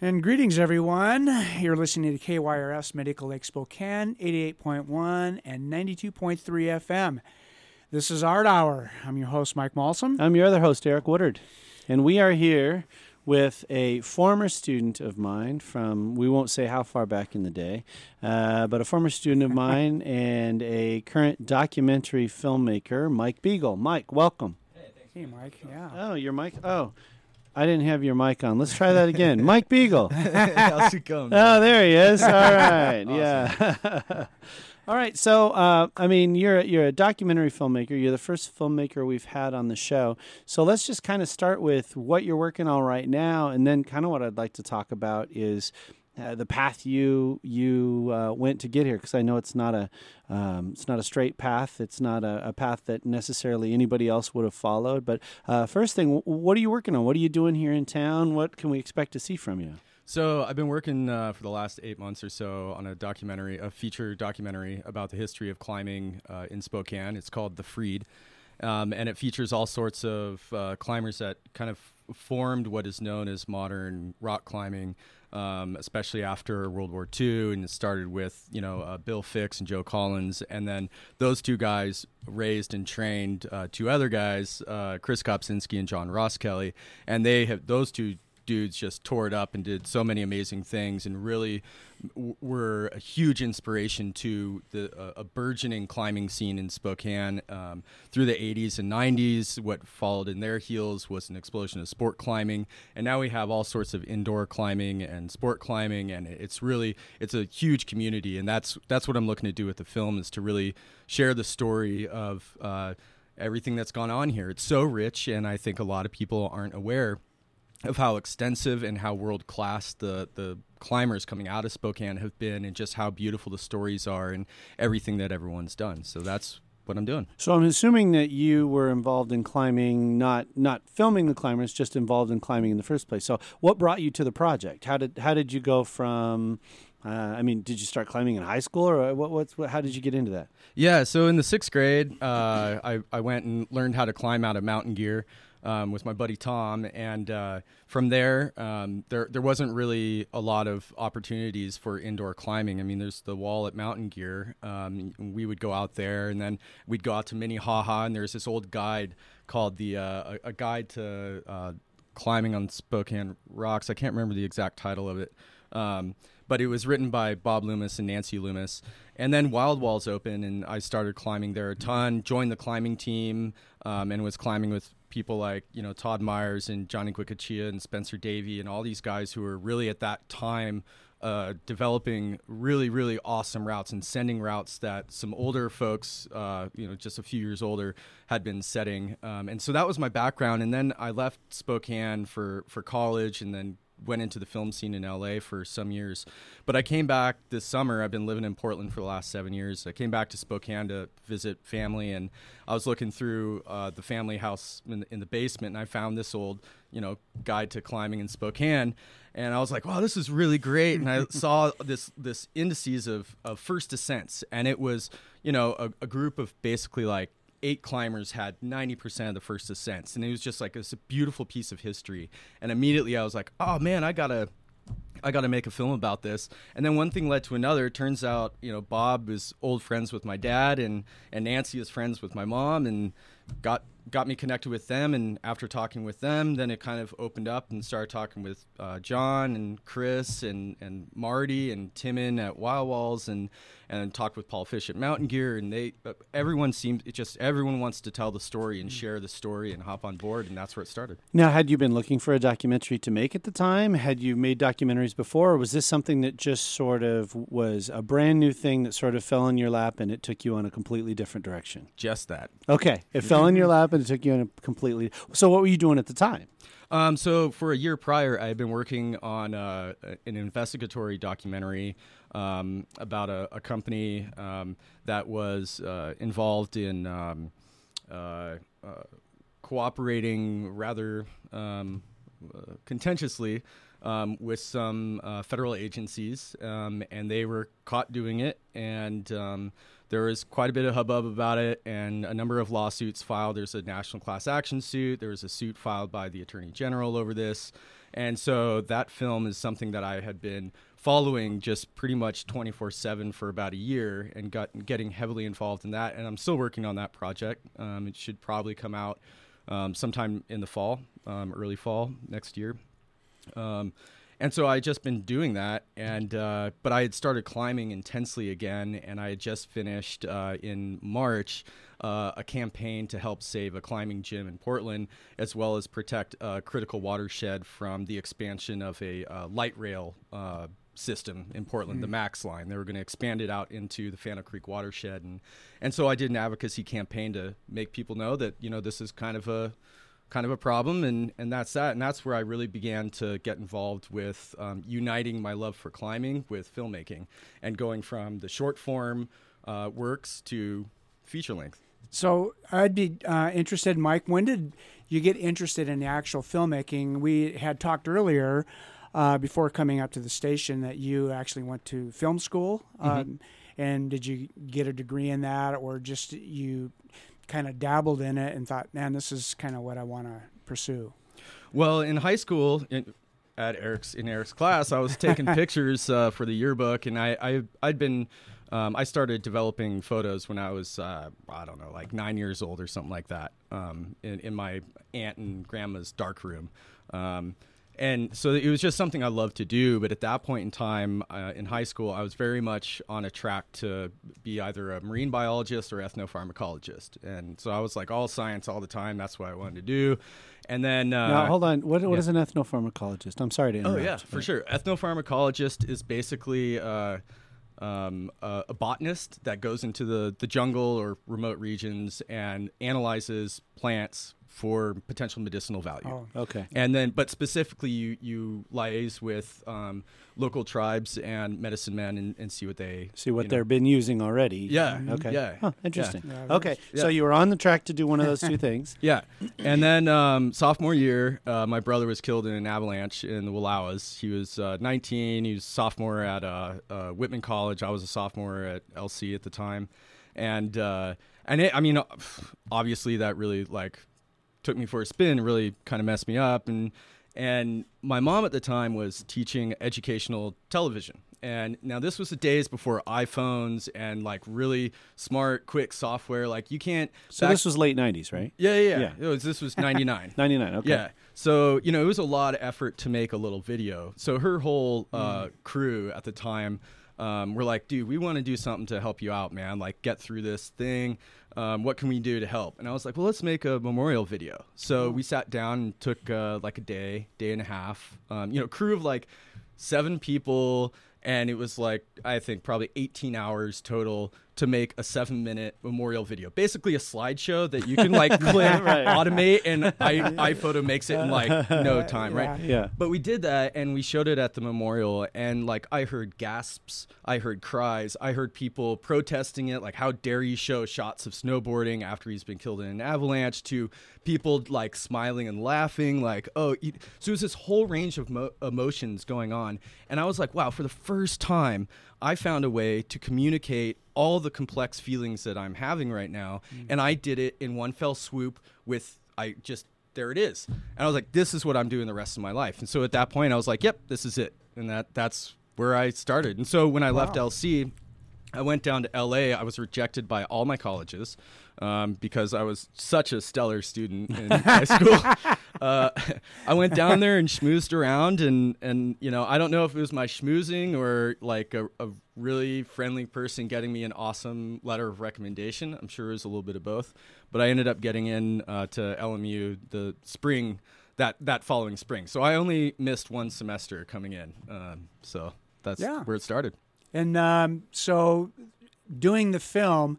And greetings, everyone. You're listening to KYRS Medical Lake Spokane, 88.1 and 92.3 FM. This is Art Hour. I'm your host, Mike Malsom. I'm your other host, Eric Woodard. And we are here with a former student of mine from, we won't say how far back in the day, uh, but a former student of mine and a current documentary filmmaker, Mike Beagle. Mike, welcome. Hey, thanks, Mike. Yeah. Oh, you're Mike. Oh, I didn't have your mic on. Let's try that again. Mike Beagle. How's it going? Oh, there he is. All right. Yeah. All right. So, uh, I mean, you're you're a documentary filmmaker. You're the first filmmaker we've had on the show. So let's just kind of start with what you're working on right now, and then kind of what I'd like to talk about is. Uh, the path you you uh, went to get here, because I know it's not a um, it's not a straight path. It's not a, a, path that necessarily anybody else would have followed. But uh, first thing, what are you working on? What are you doing here in town? What can we expect to see from you? So I've been working uh, for the last eight months or so on a documentary, a feature documentary about the history of climbing uh, in Spokane. It's called The Freed, um, and it features all sorts of climbers that kind of formed what is known as modern rock climbing um, especially after World War II, and it started with you know uh, Bill Fix and Joe Collins, and then those two guys raised and trained uh, two other guys, uh, Chris Kopczynski and John Roskelley, and they have those two dudes just tore it up and did so many amazing things and really w- were a huge inspiration to the uh, a burgeoning climbing scene in Spokane um, through the 80s and 90s. What followed in their heels was an explosion of sport climbing, and now we have all sorts of indoor climbing and sport climbing, and it's really it's a huge community, and that's that's what I'm looking to do with the film is to really share the story of. Uh, everything that's gone on here. It's so rich, and I think a lot of people aren't aware of how extensive and how world class the the climbers coming out of Spokane have been, and just how beautiful the stories are, and everything that everyone's done. So that's what I'm doing. So I'm assuming that you were involved in climbing, not not filming the climbers, just involved in climbing in the first place. So what brought you to the project? How did how did you go from uh, I mean, did you start climbing in high school, or what, what's what, how did you get into that? Yeah, so in the sixth grade, uh, I I went and learned how to climb out of mountain gear um, with my buddy Tom, and uh, from there, um, there there wasn't really a lot of opportunities for indoor climbing. I mean, there's the wall at Mountain Gear. Um, we would go out there, and then we'd go out to Minnehaha, and there's this old guide called the uh, a, a, guide to uh, climbing on Spokane rocks. I can't remember the exact title of it. Um, but it was written by Bob Loomis and Nancy Loomis. And then Wild Walls opened, and I started climbing there a ton. Joined the climbing team, um, and was climbing with people like you know Todd Myers and Johnny Guicachia and Spencer Davey and all these guys who were really at that time uh, developing really really awesome routes and sending routes that some older folks uh, you know just a few years older had been setting. Um, and so that was my background. And then I left Spokane for for college and then went into the film scene in LA for some years. But I came back this summer. I've been living in Portland for the last seven years. I came back to Spokane to visit family, and I was looking through uh, the family house in, in, the basement, and I found this old, you know, guide to climbing in Spokane. And I was like, "Wow, this is really great!" And I saw this this indices of, of first ascents, and it was, you know, a, a group of basically like eight climbers had 90% of the first ascents and it was just like it's a beautiful piece of history and immediately i was like oh man i gotta I got to make a film about this. And then one thing led to another. It turns out, you know, Bob is old friends with my dad, and and Nancy is friends with my mom, and got got me connected with them. And after talking with them, then it kind of opened up and started talking with uh, John and Chris and and Marty and Timon at Wild Walls, and and talked with Paul Fish at Mountain Gear. And they uh, everyone seems it just everyone wants to tell the story and share the story and hop on board, and that's where it started. Now, had you been looking for a documentary to make at the time? Had you made documentaries before, or was this something that just sort of was a brand new thing that sort of fell in your lap and it took you on a completely different direction? Just that. Okay, it fell in your lap and it took you in a completely. So, what were you doing at the time? Um, so, for a year prior, I had been working on uh, an investigatory documentary um, about a, a company um, that was uh, involved in um, uh, uh, cooperating rather um, uh, contentiously um, with some uh, federal agencies, um, and they were caught doing it. And there was quite a bit of hubbub about it, and a number of lawsuits filed. There's a national class action suit. There was a suit filed by the attorney general over this, And so that film is something that I had been following just pretty much 24 7 for about a year and got getting heavily involved in that. And I'm still working on that project. Um, it should probably come out um, sometime in the fall, um, early fall next year. And so I had just been doing that, and uh, but I had started climbing intensely again, and I had just finished uh, in March uh, a campaign to help save a climbing gym in Portland, as well as protect a critical watershed from the expansion of a uh, light rail uh, system in Portland, mm. the Max line. They were going to expand it out into the Fanno Creek watershed, and and so I did an advocacy campaign to make people know that you know this is kind of a kind of a problem and and that's that and that's where I really began to get involved with um, uniting my love for climbing with filmmaking and going from the short form uh, works to feature length. So I'd be uh, interested, Mike. When did you get interested in the actual filmmaking? We had talked earlier uh, before coming up to the station that you actually went to film school. Mm-hmm. Um, and did you get a degree in that, or just you kind of dabbled in it and thought, man, this is kind of what I want to pursue? Well, in high school, in, at Eric's in Eric's class, I was taking pictures uh, for the yearbook, and I, I I'd been um, I started developing photos when I was uh, I don't know like nine years old or something like that um, in, in my aunt and grandma's dark room. Um, and so it was just something I loved to do. But at that point in time uh, in high school, I was very much on a track to be either a marine biologist or ethnopharmacologist. And so I was like all science all the time. That's what I wanted to do. And then uh, now, hold on. What, what yeah. is an ethnopharmacologist? I'm sorry to interrupt. Oh yeah, for sure. Ethnopharmacologist is basically. Uh, um, a, a, botanist that goes into the, the jungle or remote regions and analyzes plants for potential medicinal value. Oh, okay. And then, but specifically, you you liaise with um, local tribes and medicine men and, and see what they see what they've been using already. Yeah. Mm-hmm. Okay. Yeah. Huh, interesting. Yeah. Okay. Yeah. So you were on the track to do one of those two things. Yeah. And then um, sophomore year, uh, my brother was killed in an avalanche in the Wallowas. He was uh, 19. He was sophomore at uh, uh Whitman College. I was a sophomore at LC at the time, and uh, and it, I mean, obviously that really like took me for a spin, really kind of messed me up. And and my mom at the time was teaching educational television. And now this was the days before iPhones and like really smart, quick software. Like you can't. So back- this was late '90s, right? Yeah, yeah, yeah. yeah. Was, this was '99. '99. Okay. Yeah. So you know it was a lot of effort to make a little video. So her whole uh, mm. crew at the time um, were like, dude, we want to do something to help you out, man. Like get through this thing um, what can we do to help? And I was like, well, let's make a memorial video. So we sat down and took uh, like a day, day and a half. Um, you know, crew of like seven people, and it was like I think probably 18 hours total to make a seven minute memorial video. Basically, a slideshow that you can like click, right. automate, and I, iPhoto makes it in like no time, yeah. right? Yeah. But we did that and we showed it at the memorial, and like I heard gasps, I heard cries, I heard people protesting it, like, how dare you show shots of snowboarding after he's been killed in an avalanche, to people like smiling and laughing, like, oh, so it was this whole range of mo- emotions going on. And I was like, wow, for the first time, I found a way to communicate all the complex feelings that I'm having right now. Mm. And I did it in one fell swoop with, I just, there it is. And I was like, this is what I'm doing the rest of my life. And so at that point, I was like, yep, this is it. And that that's where I started. And so when I wow. left LC, I went down to LA. I was rejected by all my colleges um, because I was such a stellar student in high school. Uh, I went down there and schmoozed around, and and you know I don't know if it was my schmoozing or like a, a really friendly person getting me an awesome letter of recommendation. I'm sure it was a little bit of both, but I ended up getting in uh, to LMU the spring that that following spring. So I only missed one semester coming in. Um, so that's yeah. where it started. And um, so, doing the film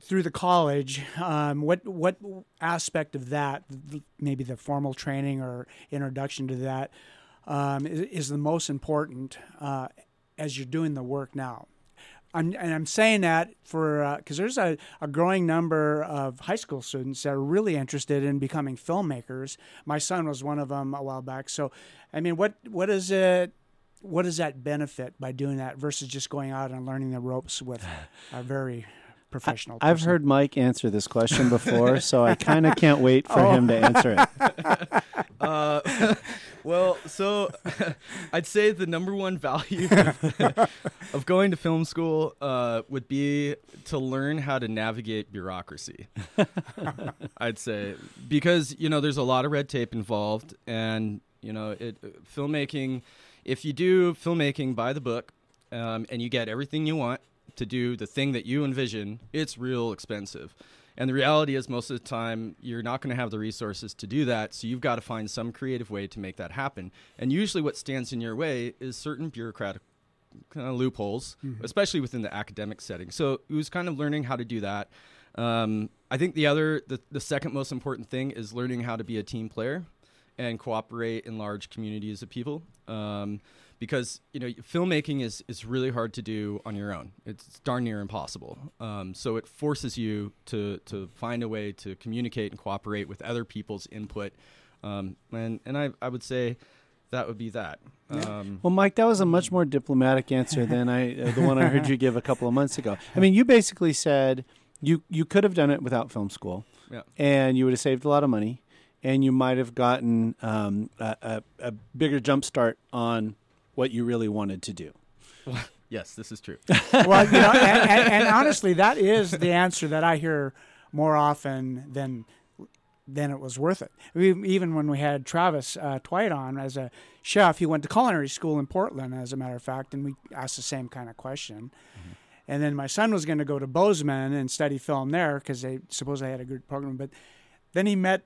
through the college, um, what what aspect of that, maybe the formal training or introduction to that, um, is, is, the most important uh, as you're doing the work now? I'm, and I'm saying that for because uh, there's a, a growing number of high school students that are really interested in becoming filmmakers. My son was one of them a while back. So, I mean, what what is it? What does that benefit by doing that versus just going out and learning the ropes with a very professional I, have heard Mike answer this question before, so I kind of can't wait for oh. him to answer it. Uh, well, so I'd say the number one value of, of going to film school uh, would be to learn how to navigate bureaucracy. I'd say because you know there's a lot of red tape involved, and you know it filmmaking. If you do filmmaking by the book, um, and you get everything you want to do the thing that you envision, it's real expensive. And the reality is, most of the time, you're not going to have the resources to do that. So you've got to find some creative way to make that happen. And usually, what stands in your way is certain bureaucratic kind of loopholes, mm-hmm. especially within the academic setting. So it was kind of learning how to do that. Um, I think the other, the, the second most important thing is learning how to be a team player and cooperate in large communities of people. Um, because you know filmmaking is is really hard to do on your own. It's darn near impossible. Um, so it forces you to to find a way to communicate and cooperate with other people's input. Um, and and I I would say that would be that. Um, well, Mike, that was a much more diplomatic answer than I uh, the one I heard you give a couple of months ago. I mean, you basically said you you could have done it without film school, yeah. and you would have saved a lot of money, and you might have gotten um, a, a, a bigger jump start on what you really wanted to do. yes, this is true. well, you know, and, and, and, honestly, that is the answer that I hear more often than than it was worth it. We, even when we had Travis uh, Twite on as a chef, he went to culinary school in Portland, as a matter of fact, and we asked the same kind of question. Mm-hmm. And then my son was going to go to Bozeman and study film there because they suppose they had a good program. But then he met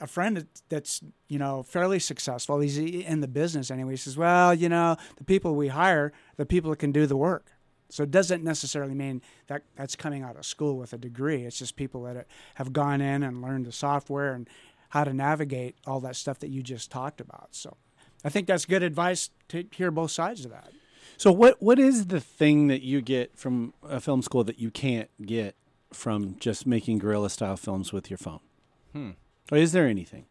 a friend that's you know fairly successful. He's in the business anyway. He says, "Well, you know, the people we hire, the people that can do the work." So it doesn't necessarily mean that that's coming out of school with a degree. It's just people that have gone in and learned the software and how to navigate all that stuff that you just talked about. So I think that's good advice to hear both sides of that. So what what is the thing that you get from a film school that you can't get from just making guerrilla style films with your phone? Hmm. Or is there anything?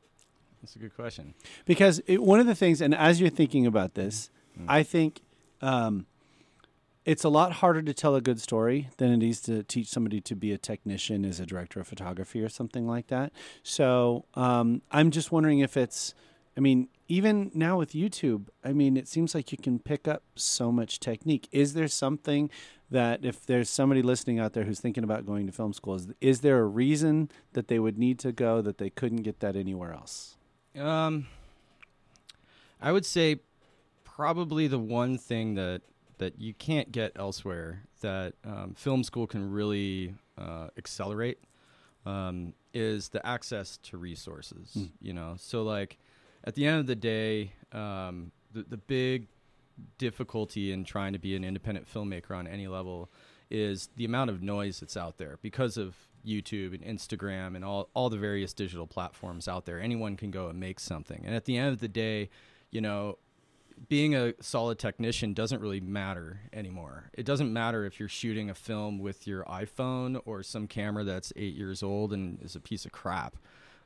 That's a good question. Because it, one of the things, and as you're thinking about this, mm-hmm. I think um, it's a lot harder to tell a good story than it is to teach somebody to be a technician as a director of photography or something like that. So um, I'm just wondering if it's, I mean, even now with YouTube, I mean, it seems like you can pick up so much technique. Is there something that if there's somebody listening out there who's thinking about going to film school, is, is there a reason that they would need to go that they couldn't get that anywhere else? Um, I would say probably the one thing that that you can't get elsewhere that um, film school can really uh, accelerate um, is the access to resources. Mm. You know, so like at the end of the day, um, the the big difficulty in trying to be an independent filmmaker on any level is the amount of noise that's out there because of YouTube and Instagram and all, all the various digital platforms out there. Anyone can go and make something. And at the end of the day, you know, being a solid technician doesn't really matter anymore. It doesn't matter if you're shooting a film with your iPhone or some camera that's eight years old and is a piece of crap.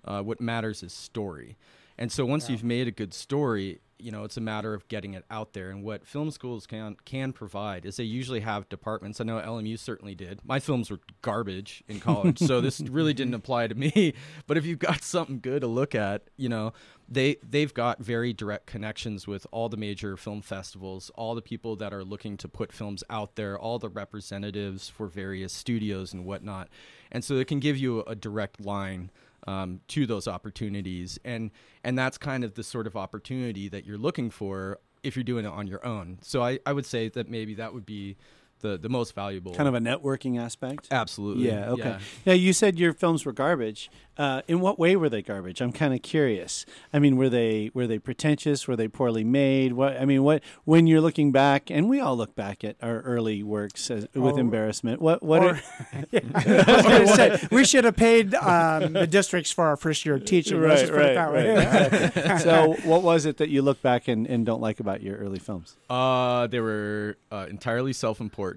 Uh, what matters is story. And so once yeah. you've made a good story, you know, it's a matter of getting it out there. And what film schools can can provide is they usually have departments. I know LMU certainly did. My films were garbage in college, so this really didn't apply to me. But if you've got something good to look at, you know, they they've got very direct connections with all the major film festivals, all the people that are looking to put films out there, all the representatives for various studios and whatnot, and so it can give you a direct line um, to those opportunities, and and that's kind of the sort of opportunity that you're looking for if you're doing it on your own. So I, I would say that maybe that would be the the most valuable. Kind of a networking aspect. Absolutely. Yeah. Okay. Yeah. Now you said your films were garbage. Uh, in what way were they garbage? I'm kind of curious. I mean, were they were they pretentious? Were they poorly made? What I mean, what when you're looking back, and we all look back at our early works as, with oh. embarrassment. What what? Or, are, I say, we should have paid um, the districts for our first year of teaching. Right. right. right. so what was it that you look back and, and don't like about your early films? Uh, they were uh, entirely self-important.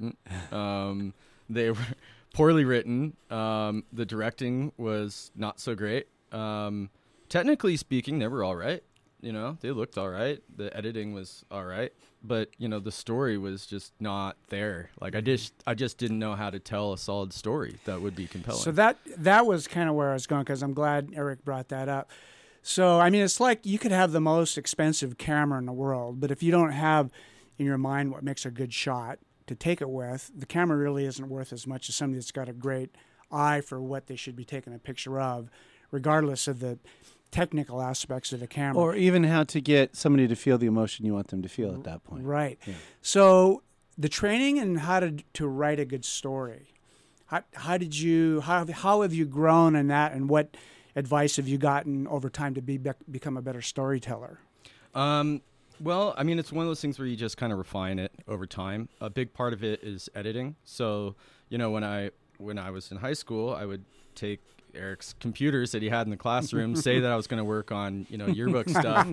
Um, they were poorly written. Um, the directing was not so great. Um, technically speaking, they were all right. You know, they looked all right. The editing was all right, but you know, the story was just not there. Like I just, I just didn't know how to tell a solid story that would be compelling. So that that was kind of where I was going because I'm glad Eric brought that up. So I mean, it's like you could have the most expensive camera in the world, but if you don't have in your mind what makes a good shot to take it with, the camera really isn't worth as much as somebody that's got a great eye for what they should be taking a picture of, regardless of the technical aspects of the camera. Or even how to get somebody to feel the emotion you want them to feel at that point. Right. Yeah. So the training and how to to write a good story. How, how did you how how have you grown in that and what advice have you gotten over time to be become a better storyteller? Um, well, I mean, it's one of those things where you just kind of refine it over time. A big part of it is editing. So, you know, when I when I was in high school, I would take Eric's computers that he had in the classroom, say that I was going to work on, you know, yearbook stuff,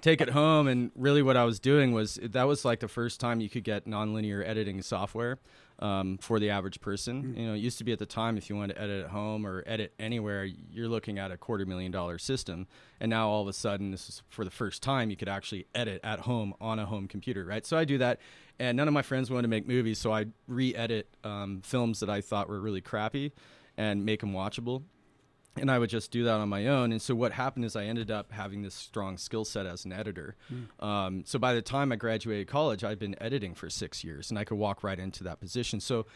take it home, and really what I was doing was that was like the first time you could get nonlinear editing software um, for the average person. Mm-hmm. You know, it used to be at the time if you wanted to edit at home or edit anywhere, you're looking at a quarter million dollar system, and now all of a sudden, this is for the first time you could actually edit at home on a home computer, right? So I do that, and none of my friends wanted to make movies, so I re-edit um, films that I thought were really crappy and make them watchable and I would just do that on my own. And so what happened is I ended up having this strong skill set as an editor. Mm. Um, so by the time I graduated college, I'd been editing for six years, and I could walk right into that position. So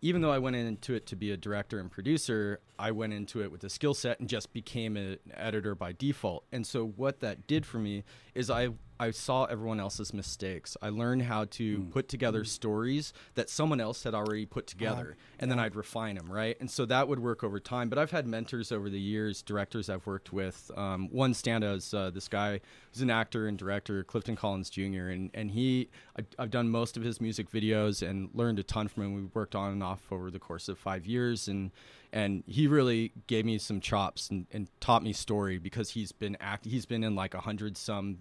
even though I went into it to be a director and producer, I went into it with a skill set and just became an editor by default. And so what that did for me is I I saw everyone else's mistakes. I learned how to mm. put together mm. stories that someone else had already put together, uh, and yeah. then I'd refine them, right? And so that would work over time. But I've had mentors over the years, directors I've worked with. Um, one standout is uh, this guy who's an actor and director, Clifton Collins Jr., and and he I, I've done most of his music videos and learned a ton from him. We worked on and off over the course of five years, and and he really gave me some chops and, and taught me story because he's been act he's been in like a hundred some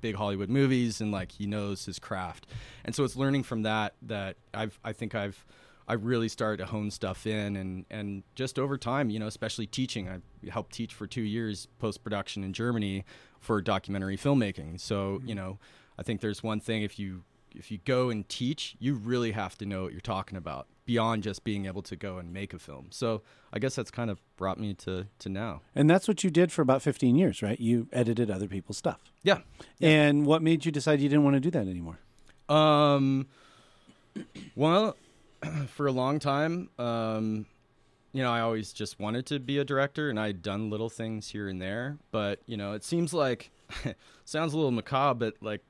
big Hollywood movies and like he knows his craft. And so it's learning from that that I've I think I've I really started to hone stuff in and and just over time, you know, especially teaching. I helped teach for 2 years post production in Germany for documentary filmmaking. So, mm-hmm. you know, I think there's one thing if you if you go and teach, you really have to know what you're talking about beyond just being able to go and make a film. So I guess that's kind of brought me to to now. And that's what you did for about 15 years, right? You edited other people's stuff. Yeah. yeah. And what made you decide you didn't want to do that anymore? Um well, for a long time, um you know, I always just wanted to be a director and I'd done little things here and there, but you know, it seems like sounds a little macabre, but like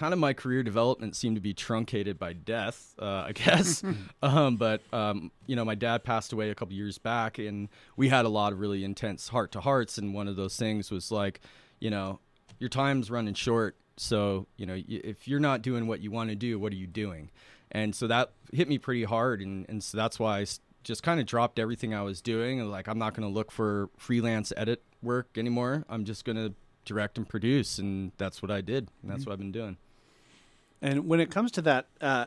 kind of my career development seemed to be truncated by death, uh, I guess. um, but um, you know, my dad passed away a couple years back, and we had a lot of really intense heart to hearts. And one of those things was like, you know, your time's running short, so you know, if you're not doing what you want to do, what are you doing? And so that hit me pretty hard, and and so that's why I just kind of dropped everything I was doing. Like, I'm not going to look for freelance edit work anymore. I'm just going to direct and produce, and that's what I did. And that's mm-hmm. what I've been doing. And when it comes to that, uh,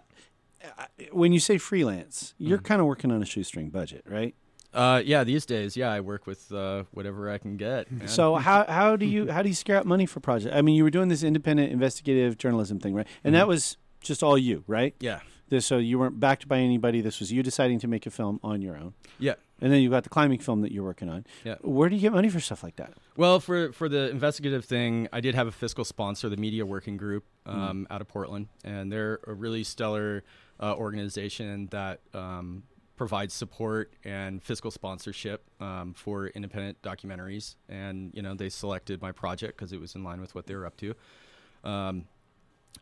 when you say freelance, you're mm. kind of working on a shoestring budget, right? Uh, yeah, these days, yeah, I work with uh, whatever I can get. Man. So how how do you how do you scare out money for projects? I mean, you were doing this independent investigative journalism thing, right? And mm-hmm. that was just all you, right? Yeah. This, so you weren't backed by anybody. This was you deciding to make a film on your own. Yeah. And then you got the climbing film that you're working on. Yeah. Where do you get money for stuff like that? Well, for for the investigative thing, I did have a fiscal sponsor, the Media Working Group, mm-hmm. Um, mm. out of Portland, and they're a really stellar uh, organization that um, provides support and fiscal sponsorship um, for independent documentaries. And you know, they selected my project because it was in line with what they were up to. Um,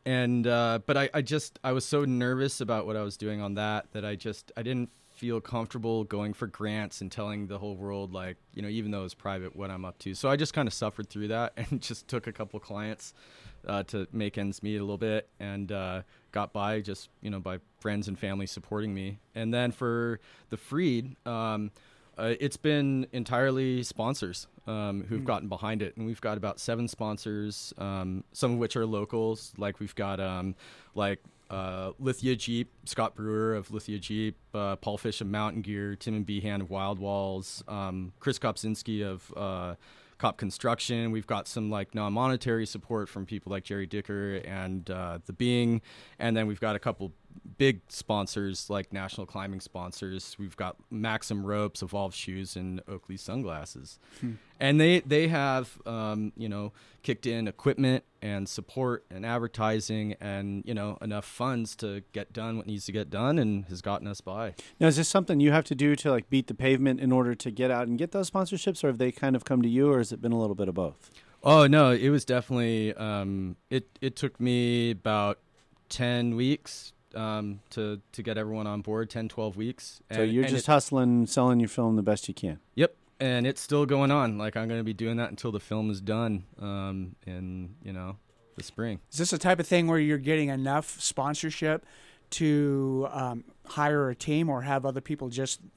and uh, but I, I just I was so nervous about what I was doing on that that I just I didn't feel comfortable going for grants and telling the whole world like you know even though it's private what I'm up to. So I just kind of suffered through that and just took a couple clients uh, to make ends meet a little bit and uh, got by just you know by friends and family supporting me. And then for the Freed. Um, uh, it's been entirely sponsors um, who've mm. gotten behind it, and we've got about seven sponsors, um, some of which are locals. Like we've got um, like uh, Lithia Jeep, Scott Brewer of Lithia Jeep, uh, Paul Fish of Mountain Gear, Tim and Behan of Wild Walls, um, Chris Kopczynski of uh, Cop Construction. We've got some like non-monetary support from people like Jerry Dicker and uh, the Bing, and then we've got a couple big sponsors like national climbing sponsors. We've got Maxim ropes, Evolv shoes, and Oakley sunglasses, Hmm. and they they have um, you know kicked in equipment and support and advertising and you know enough funds to get done what needs to get done, and has gotten us by. Now, is this something you have to do to like beat the pavement in order to get out and get those sponsorships, or have they kind of come to you, or has it been a little bit of both? Oh no, it was definitely um, it. It took me about ten weeks um, to to get everyone on board. 10, 12 weeks. so you're and just it- hustling, selling your film the best you can. yep, and it's still going on. Like I'm going to be doing that until the film is done um, in you know the spring. Is this the type of thing where you're getting enough sponsorship to um, hire a team or have other people just re-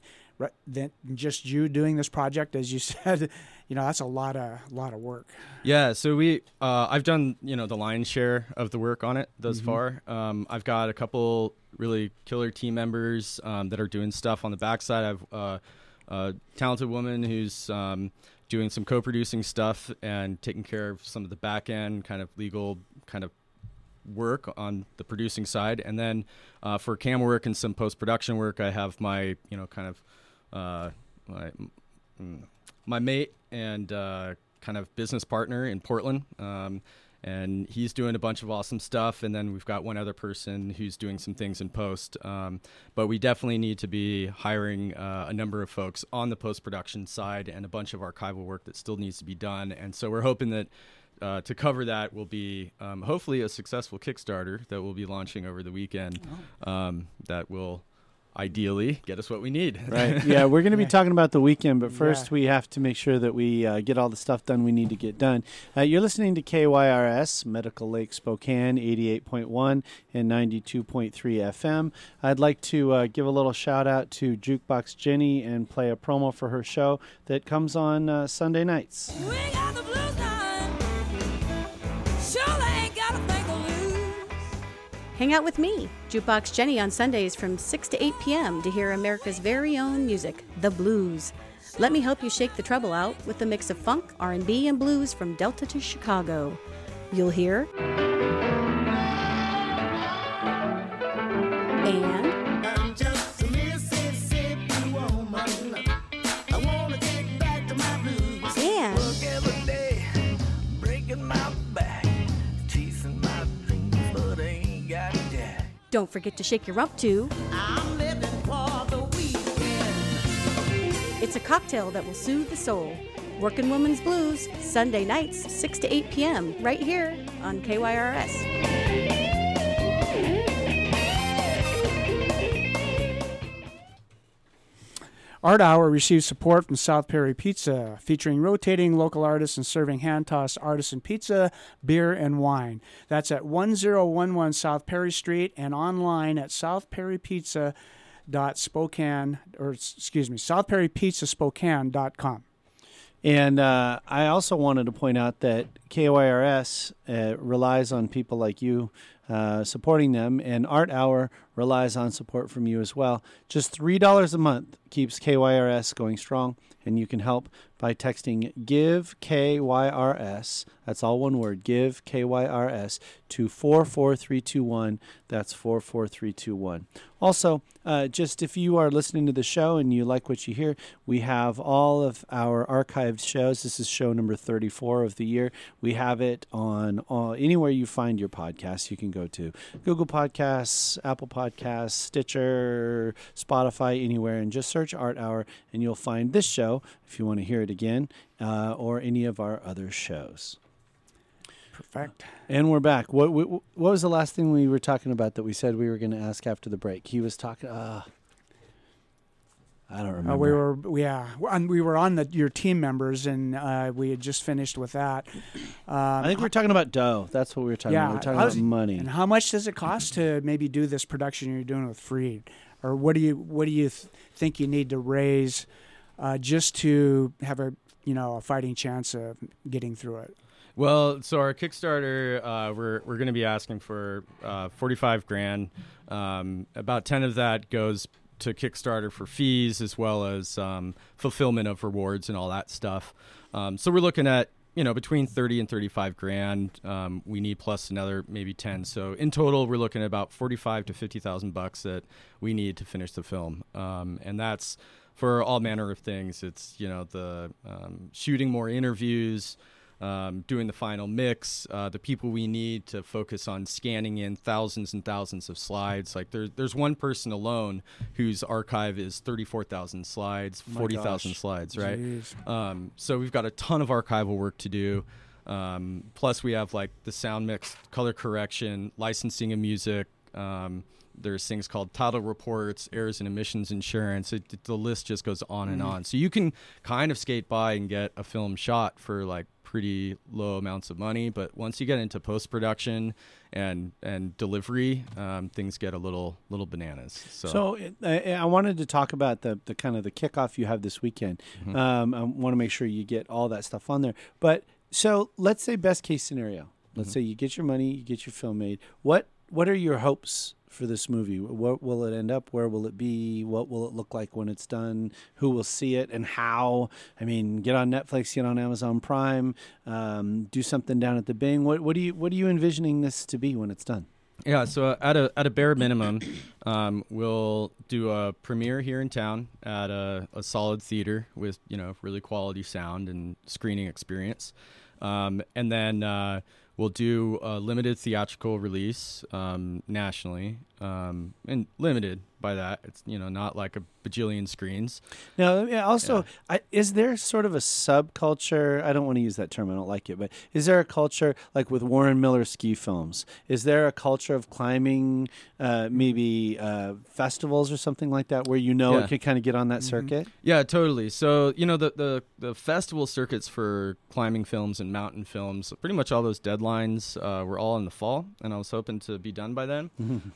than just you doing this project? As you said, you know that's a lot of lot of work. Yeah, so we uh, I've done you know the lion's share of the work on it thus far. Um, I've got a couple really killer team members um, that are doing stuff on the backside. I've uh, a talented woman who's um, doing some co-producing stuff and taking care of some of the back end kind of legal kind of work on the producing side, and then uh, for camera work and some post production work, I have my you know kind of uh, my mm, my mate and uh, kind of business partner in Portland. Um, and he's doing a bunch of awesome stuff. And then we've got one other person who's doing some things in post. Um, but we definitely need to be hiring uh, a number of folks on the post production side and a bunch of archival work that still needs to be done. And so we're hoping that uh, to cover that will be um, hopefully a successful Kickstarter that we'll be launching over the weekend um, that will ideally get us what we need. Right. yeah, we're going to be Yeah. talking about the weekend, but first Yeah. we have to make sure that we uh, get all the stuff done we need to get done. Uh, you're listening to KYRS, Medical Lake Spokane, 88.1 and 92.3 FM. I'd like to uh, give a little shout out to Jukebox Jenny and play a promo for her show that comes on uh, Sunday nights. Hang out with me, Jukebox Jenny, on Sundays from 6 to 8 p.m. to hear America's very own music, the blues. Let me help you shake the trouble out with a mix of funk, R&B, and blues from Delta to Chicago. You'll hear don't forget to shake your rump too. I'm living for the weekend. It's a cocktail that will soothe the soul. Working Woman's Blues, Sunday nights, 6 to 8 p.m., right here on KYRS. Art Hour receives support from South Perry Pizza, featuring rotating local artists and serving hand tossed artisan pizza, beer, and wine. That's at 1011 South Perry Street and online at southperrypizza.spokane, or excuse me, South Perry Pizza southperrypizzaspokane.com. And uh, I also wanted to point out that KYRS uh, relies on people like you uh, supporting them, and Art Hour relies on support from you as well. Just $3 a month keeps KYRS going strong, and you can help by texting GIVE KYRS. That's all one word, GIVE KYRS to 44321. That's 44321. Also, uh, just if you are listening to the show and you like what you hear, we have all of our archived shows. This is show number 34 of the year. We have it on uh, anywhere you find your podcasts. You can go to Google Podcasts, Apple Podcasts, Stitcher, Spotify, anywhere, and just search Art Hour, and you'll find this show if you want to hear it again uh, or any of our other shows. Perfect. And we're back. What, what what was the last thing we were talking about that we said we were going to ask after the break? He was talking. Uh, I don't remember. Uh, we were, yeah, and we were on the your team members, and uh, we had just finished with that. Um, I think we are talking about dough. That's what we were talking Yeah, about. We're talking was- about money. And how much does it cost to maybe do this production you're doing with Freed, or what do you what do you th- think you need to raise uh, just to have a you know a fighting chance of getting through it? Well, so our Kickstarter, uh, we're we're going to be asking for uh, forty five grand. Um, about ten of that goes to Kickstarter for fees as well as um, fulfillment of rewards and all that stuff. Um, so we're looking at you know between 30 and 35 grand. Um, we need plus another maybe 10 so in total we're looking at about 45 to 50 thousand bucks that we need to finish the film. Um, and that's for all manner of things. It's you know the um, shooting more interviews um, doing the final mix, uh, the people we need to focus on scanning in thousands and thousands of slides. Like there, there's one person alone whose archive is 34,000 slides, 40,000 slides, right? Um, so we've got a ton of archival work to do. Um, plus, we have like the sound mix, color correction, licensing of music. Um, there's things called title reports, errors and omissions insurance. It, the list just goes on and on. So you can kind of skate by and get a film shot for like pretty low amounts of money, but once you get into post production and and delivery, um, things get a little little bananas. So, So it- I, I wanted to talk about the, the kind of the kickoff you have this weekend. Mm-hmm. Um, I want to make sure you get all that stuff on there. But so let's say best case scenario. Let's Mm-hmm. say you get your money, you get your film made. What what are your hopes for this movie? What will it end up? Where will it be? What will it look like when it's done? Who will see it and how? I mean, get on Netflix, get on Amazon Prime, um, do something down at the Bing. What what do you what are you envisioning this to be when it's done? Yeah, so uh, at a at a bare minimum, um, we'll do a premiere here in town at a, a solid theater with you know really quality sound and screening experience, um, and then uh, we'll do a limited theatrical release um, nationally, um, and limited by that it's you know not like a bajillion screens. Now, yeah, also, I, is there sort of a subculture? I don't want to use that term. I don't like it. But is there a culture like with Warren Miller ski films? Is there a culture of climbing, uh, maybe uh, festivals or something like that, where you know Yeah. it could kind of get on that circuit? Yeah, totally. So you know the, the the festival circuits for climbing films and mountain films, pretty much all those deadlines uh, were all in the fall, and I was hoping to be done by then.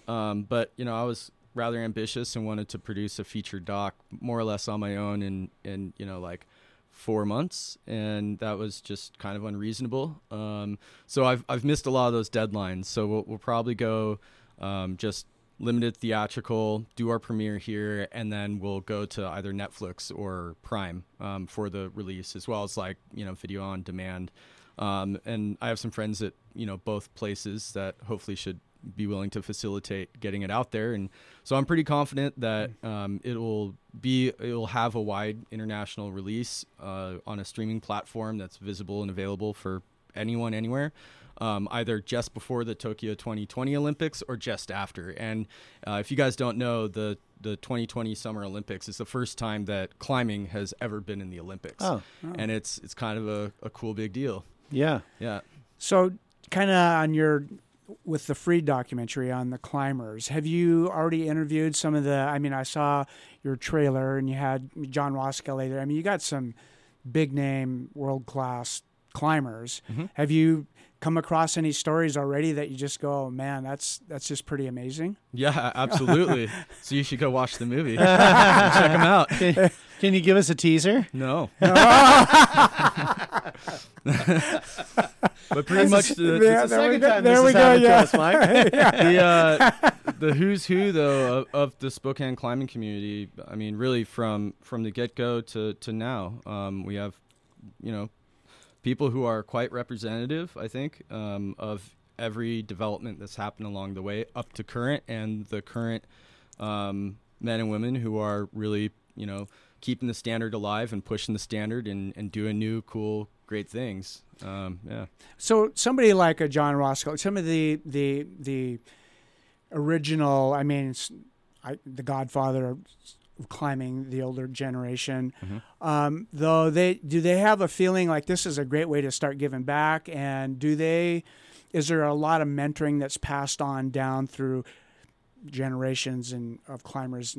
Um, but you know, I was rather ambitious and wanted to produce a feature doc more or less on my own in in you know like four months, and that was just kind of unreasonable. Um, so I've I've missed a lot of those deadlines. So we'll, we'll probably go um, just limited theatrical, do our premiere here, and then we'll go to either Netflix or Prime um, for the release, as well as like you know video on demand. Um, and I have some friends at you know both places that hopefully should be willing to facilitate getting it out there, and so I'm pretty confident that um, it will be it will have a wide international release uh, on a streaming platform that's visible and available for anyone anywhere. Um, either just before the Tokyo 2020 Olympics or just after. And uh, if you guys don't know, the the 2020 Summer Olympics is the first time that climbing has ever been in the Olympics, Oh. and it's it's kind of a, a cool big deal. Yeah. Yeah. So, kind of on your with the free documentary on the climbers, have you already interviewed some of the? I mean, I saw your trailer and you had John Roskelley there. I mean, you got some big name, world class climbers. Mm-hmm. Have you come across any stories already that you just go, oh, man, that's that's just pretty amazing? Yeah, absolutely. so you should go watch the movie. Check them out. Can, can you give us a teaser? No. but pretty much the, Yeah, the- there we second time There this we has go. happened to us, Mike. the uh, the who's who though of, of the Spokane climbing community. I mean, really from from the get go to to now, um, we have you know people who are quite representative. I think um, of every development that's happened along the way up to current and the current um, men and women who are really you know keeping the standard alive and pushing the standard and, and doing new cool great things. Um, yeah. So somebody like a John Roscoe, some of the the the original, I mean, I, the Godfather of climbing the older generation. Um, though they do they have a feeling like this is a great way to start giving back, and do they? Is there a lot of mentoring that's passed on down through generations and of climbers,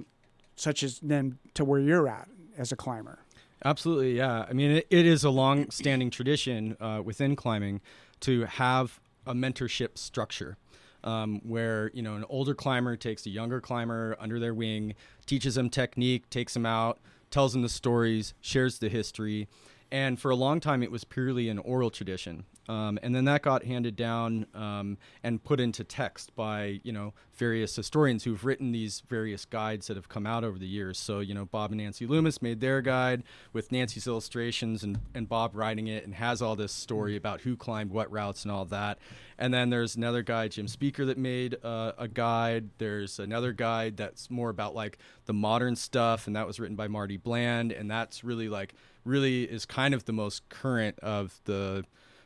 such as then to where you're at as a climber? Absolutely, yeah. I mean, it, it is a long-standing tradition uh, within climbing to have a mentorship structure, um, where you know an older climber takes a younger climber under their wing, teaches them technique, takes them out, tells them the stories, shares the history, and for a long time it was purely an oral tradition. Um, and then that got handed down um, and put into text by you know various historians who've written these various guides that have come out over the years. So you know Bob and Nancy Loomis made their guide with Nancy's illustrations and, and Bob writing it and has all this story about who climbed what routes and all that. And then there's another guy, Jim Speaker, that made uh, a guide. There's another guide that's more about like the modern stuff, and that was written by Marty Bland, and that's really like really is kind of the most current of the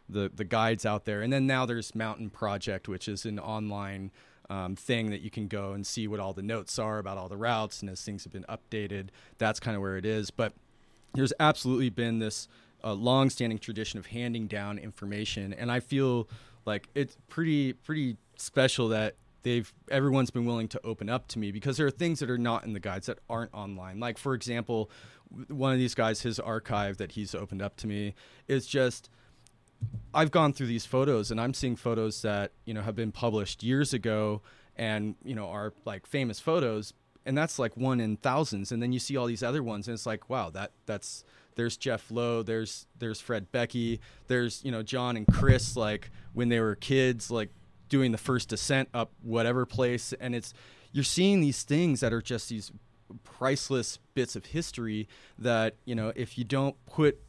the the guides out there. And then now there's Mountain Project, which is an online um, thing that you can go and see what all the notes are about all the routes, and as things have been updated, that's kind of where it is. But there's absolutely been this uh, long-standing tradition of handing down information, and I feel like it's pretty pretty special that they've everyone's been willing to open up to me because there are things that are not in the guides that aren't online. Like for example, one of these guys, his archive that he's opened up to me is just. I've gone through these photos and I'm seeing photos that you know have been published years ago and you know are like famous photos and that's like one in thousands. And then you see all these other ones and it's like wow that that's there's Jeff Lowe there's there's Fred Beckey there's you know John and Chris like when they were kids like doing the first descent up whatever place. And it's you're seeing these things that are just these priceless bits of history that you know if you don't put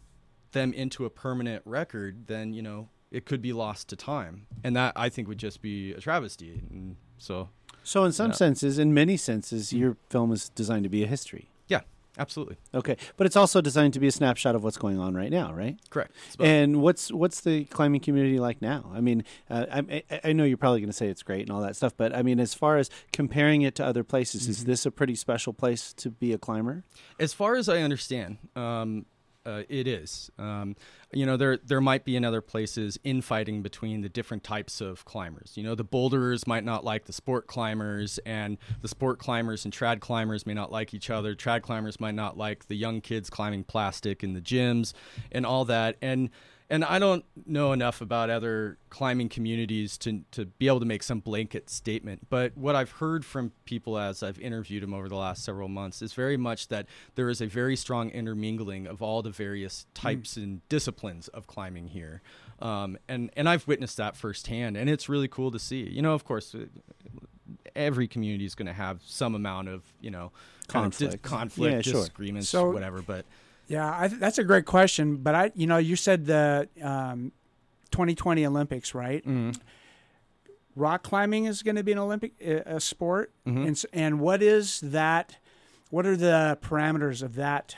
them into a permanent record then you know it could be lost to time and that i think would just be a travesty and so So, in some Yeah. senses, in many senses, your film is designed to be a history. yeah absolutely Okay, but it's also designed to be a snapshot of what's going on right now, right? correct And what's what's the climbing community like now? I mean, uh, I, I- I know you're probably going to say it's great and all that stuff, but I mean, as far as comparing it to other places, is this a pretty special place to be a climber? As far as I understand, um, uh, it is. Um, you know, there there might be in other places infighting between the different types of climbers. You know, the boulderers might not like the sport climbers, and the sport climbers and trad climbers may not like each other. Trad climbers might not like the young kids climbing plastic in the gyms, and all that. And and I don't know enough about other climbing communities to, to be able to make some blanket statement. But what I've heard from people as I've interviewed them over the last several months is very much that there is a very strong intermingling of all the various types and disciplines of climbing here. Um, and, and I've witnessed that firsthand, and it's really cool to see. You know, of course, uh, every community is going to have some amount of, you know, kind of dis- Conflict. conflict, Yeah, sure. disagreements, So- whatever. But Yeah, I th- that's a great question. But I, you know, you said the um, 2020 Olympics, right? Rock climbing is going to be an Olympic uh, a sport, and and what is that? What are the parameters of that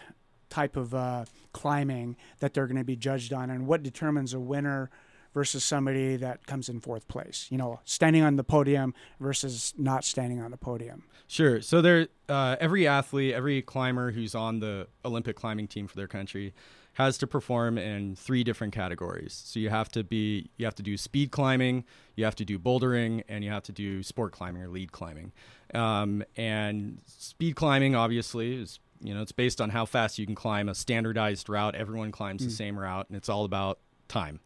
type of uh, climbing that they're going to be judged on, and what determines a winner versus somebody that comes in fourth place? You know, standing on the podium versus not standing on the podium. Sure. So there, uh, every athlete, every climber who's on the Olympic climbing team for their country has to perform in three different categories. So you have to be, you have to do speed climbing, you have to do bouldering, and you have to do sport climbing or lead climbing. Um, and speed climbing, obviously, is you know it's based on how fast you can climb a standardized route. Everyone climbs the same route, and it's all about time.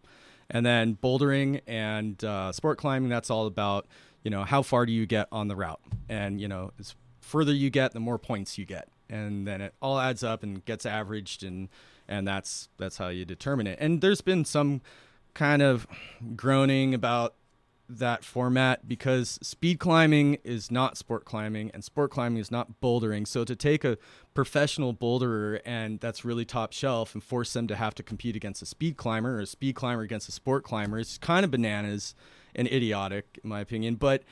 And then bouldering and uh, sport climbing, that's all about, you know, how far do you get on the route? And, you know, as further you get, the more points you get. And then it all adds up and gets averaged and and that's that's how you determine it. And there's been some kind of groaning about that format because speed climbing is not sport climbing and sport climbing is not bouldering. So to take a professional boulderer and that's really top shelf and force them to have to compete against a speed climber or a speed climber against a sport climber is kind of bananas and idiotic in my opinion. But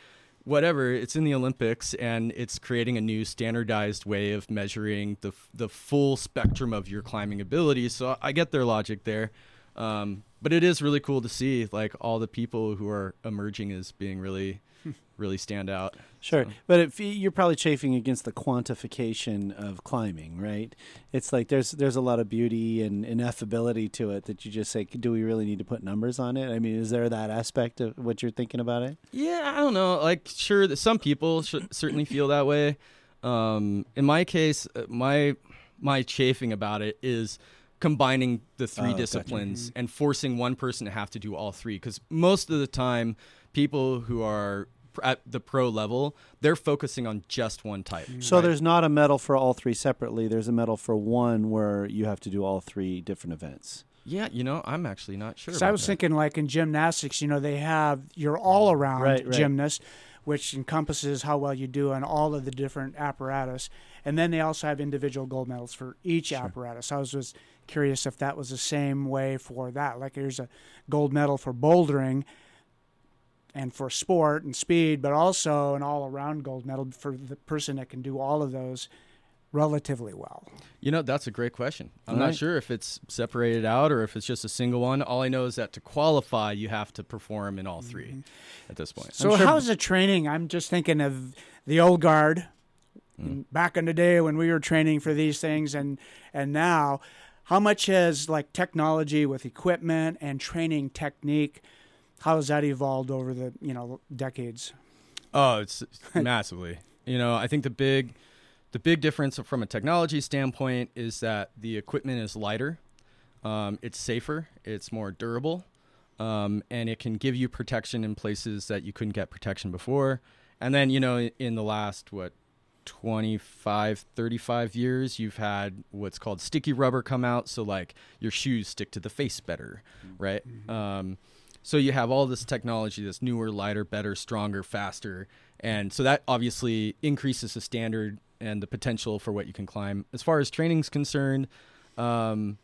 whatever, it's in the Olympics and it's creating a new standardized way of measuring the the full spectrum of your climbing abilities. So I get their logic there. Um, but it is really cool to see like all the people who are emerging as being really really stand out. Sure, So- but if you're probably chafing against the quantification of climbing, right? It's like there's there's a lot of beauty and ineffability to it that you just say, do we really need to put numbers on it? I mean, is there that aspect of what you're thinking about it? Yeah, I don't know. Like, sure, that some people certainly feel that way. Um, in my case, uh, my my chafing about it is combining the three Oh, gotcha. disciplines mm-hmm. and forcing one person to have to do all three. Because most of the time, people who are at the pro level, they're focusing on just one type. Mm-hmm. So right? there's not a medal for all three separately. There's a medal for one where you have to do all three different events. Yeah, you know, I'm actually not sure. So I was that. thinking, like in gymnastics, you know, they have your all around Right, right. gymnast, which encompasses how well you do on all of the different apparatus. And then they also have individual gold medals for each apparatus. I was just curious if that was the same way for that. Like there's a gold medal for bouldering and for sport and speed, but also an all around gold medal for the person that can do all of those relatively well. You know, that's a great question. I'm Right. not sure if it's separated out or if it's just a single one. All I know is that to qualify, you have to perform in all 3 mm-hmm. at this point. So sure- how's the training? I'm just thinking of the old guard in- back in the day when we were training for these things, and and now, how much has like technology with equipment and training technique? How has that evolved over the you know decades? Oh, it's massively. You know, I think the big the big difference from a technology standpoint is that the equipment is lighter, um, it's safer, it's more durable, um, and it can give you protection in places that you couldn't get protection before. And then, you know, in- in the last what 25 35 years you've had what's called sticky rubber come out so like your shoes stick to the face better right? Um, so you have all this technology that's newer, lighter, better, stronger, faster, and so that obviously increases the standard and the potential for what you can climb. As far as training's concerned, um,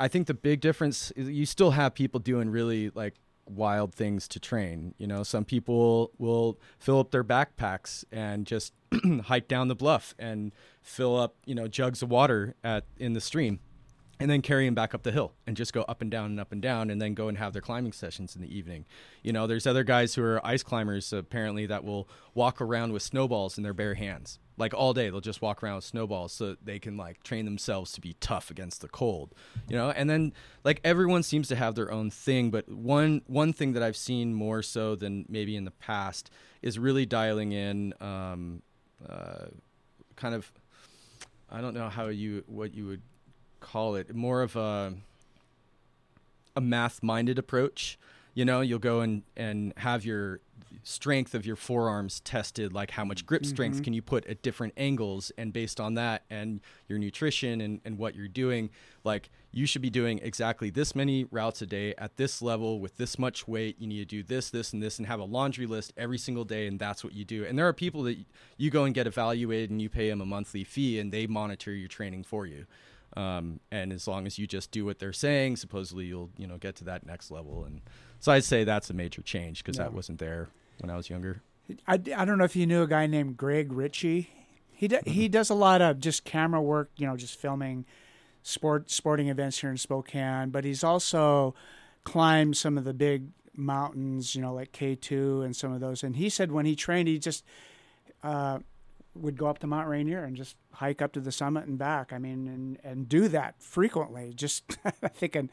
I think the big difference is you still have people doing really like wild things to train. You know, some people will fill up their backpacks and just hike down the bluff and fill up, you know, jugs of water at in the stream and then carry them back up the hill and just go up and down and up and down and then go and have their climbing sessions in the evening. You know, there's other guys who are ice climbers apparently that will walk around with snowballs in their bare hands. Like all day they'll just walk around with snowballs so they can like train themselves to be tough against the cold. You know, and then like everyone seems to have their own thing, but one one thing that I've seen more so than maybe in the past is really dialing in um uh kind of I don't know how you what you would call it more of a a math minded approach you know you'll go and and have your strength of your forearms tested like how much grip strength can you put at different angles and based on that and your nutrition and, and what you're doing like you should be doing exactly this many routes a day at this level with this much weight. You need to do this this and this and have a laundry list every single day and that's what you do. And there are people that you go and get evaluated and you pay them a monthly fee and they monitor your training for you. Um, and as long as you just do what they're saying supposedly you'll you know get to that next level. And so i'd say that's a major change because that wasn't there when i was younger I, I don't know if you knew a guy named Greg Ritchie. He do, he does a lot of just camera work, you know, just filming sport sporting events here in Spokane. But he's also climbed some of the big mountains, you know, like K two and some of those. And he said when he trained, he just uh, would go up to Mount Rainier and just hike up to the summit and back. I mean, and and do that frequently. Just thinking,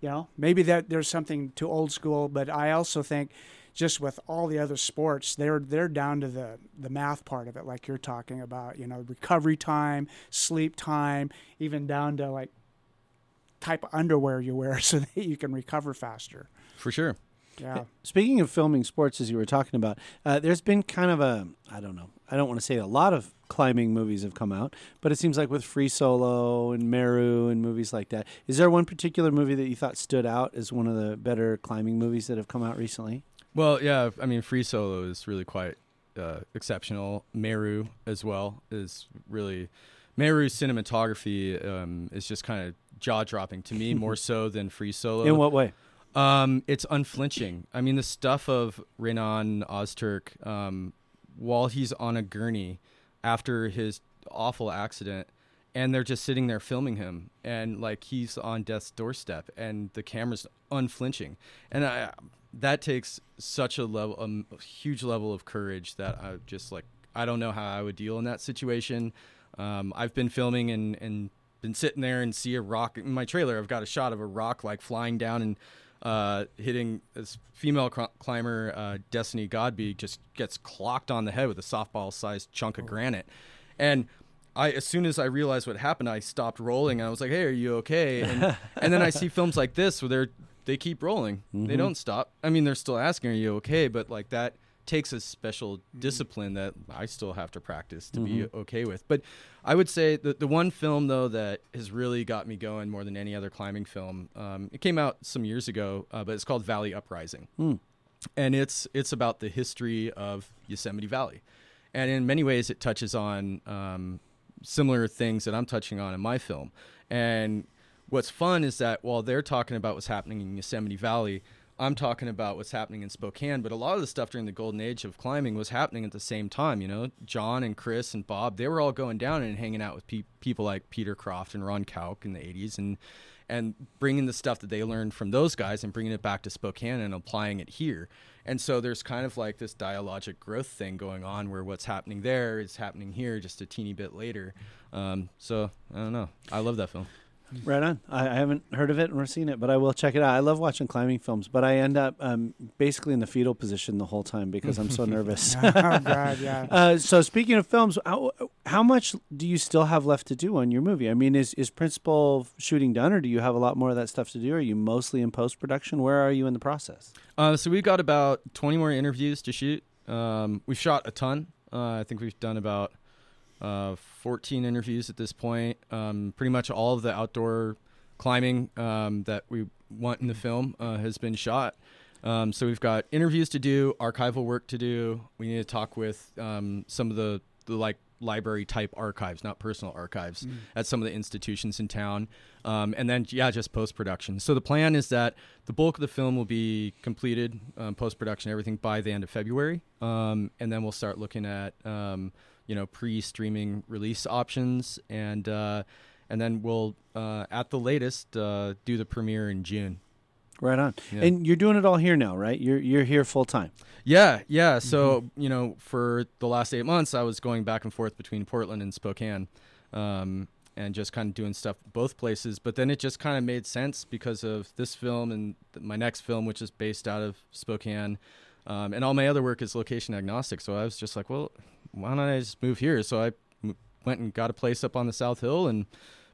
you know, maybe that there's something to old school, but I also think just with all the other sports, they're they're down to the the math part of it, like you're talking about. You know, recovery time, sleep time, even down to like type of underwear you wear so that you can recover faster. for sure Yeah. Speaking of filming sports, as you were talking about, uh, there's been kind of a I don't know. I don't want to say a lot of climbing movies have come out, but it seems like with Free Solo and Meru and movies like that. Is there one particular movie that you thought stood out as one of the better climbing movies that have come out recently? Well, yeah, I mean, Free Solo is really quite uh, exceptional. Meru as well is really Meru's cinematography um, is just kind of jaw dropping to me more so than Free Solo. In what way? Um, it's unflinching. I mean, the stuff of Renan Ozturk um, while he's on a gurney after his awful accident, and they're just sitting there filming him, and like he's on death's doorstep, and the camera's unflinching, and I that takes such a level, um, a huge level of courage that I just like I don't know how I would deal in that situation. Um, I've been filming and and been sitting there and see a rock in my trailer. I've got a shot of a rock like flying down and uh, hitting this female cr- climber, uh, Destiny Godby, just gets clocked on the head with a softball-sized chunk of granite, and. I, as soon as I realized what happened, I stopped rolling. And I was like, "Hey, are you okay?" And, and then I see films like this where they're they keep rolling. They don't stop. I mean, they're still asking, "Are you okay?" But like that takes a special Mm-hmm. discipline that I still have to practice to be okay with. But I would say the the one film though that has really got me going more than any other climbing film. Um, it came out some years ago, uh, but it's called Valley Uprising, and it's it's about the history of Yosemite Valley, and in many ways it touches on um, similar things that I'm touching on in my film. And what's fun is that while they're talking about what's happening in Yosemite Valley, I'm talking about what's happening in Spokane. But a lot of the stuff during the golden age of climbing was happening at the same time. You know, John and Chris and Bob, they were all going down and hanging out with pe- people like Peter Croft and Ron Kauk in the 80s and and bringing the stuff that they learned from those guys and bringing it back to Spokane and applying it here. And so there's kind of like this dialogic growth thing going on where what's happening there is happening here just a teeny bit later. Um, so I don't know. I love that film. Right on. I, I haven't heard of it or seen it, but I will check it out. I love watching climbing films, but I end up um, basically in the fetal position the whole time because I'm so nervous. oh God, yeah. Uh, so speaking of films, how, how much do you still have left to do on your movie? I mean, is is principal shooting done, or do you have a lot more of that stuff to do? Are you mostly in post production? Where are you in the process? Uh, so we've got about 20 more interviews to shoot. Um, we've shot a ton. Uh, I think we've done about uh, 14 interviews at this point. Um, pretty much all of the outdoor climbing um, that we want in the film uh, has been shot. Um, so we've got interviews to do, archival work to do. We need to talk with um, some of the, the like library type archives, not personal archives, at some of the institutions in town. Um, and then yeah, just post production. So the plan is that the bulk of the film will be completed, um, post production, everything by the end of February, um, and then we'll start looking at um, you know pre-streaming release options, and uh, and then we'll uh, at the latest uh, do the premiere in June. Right on. Yeah. And you're doing it all here now, right? You're you're here full time. Yeah, yeah. So you know, for the last eight months, I was going back and forth between Portland and Spokane, um, and just kind of doing stuff both places. But then it just kind of made sense because of this film and th- my next film, which is based out of Spokane, um, and all my other work is location agnostic. So I was just like, well, why don't I just move here? So I m- went and got a place up on the South Hill and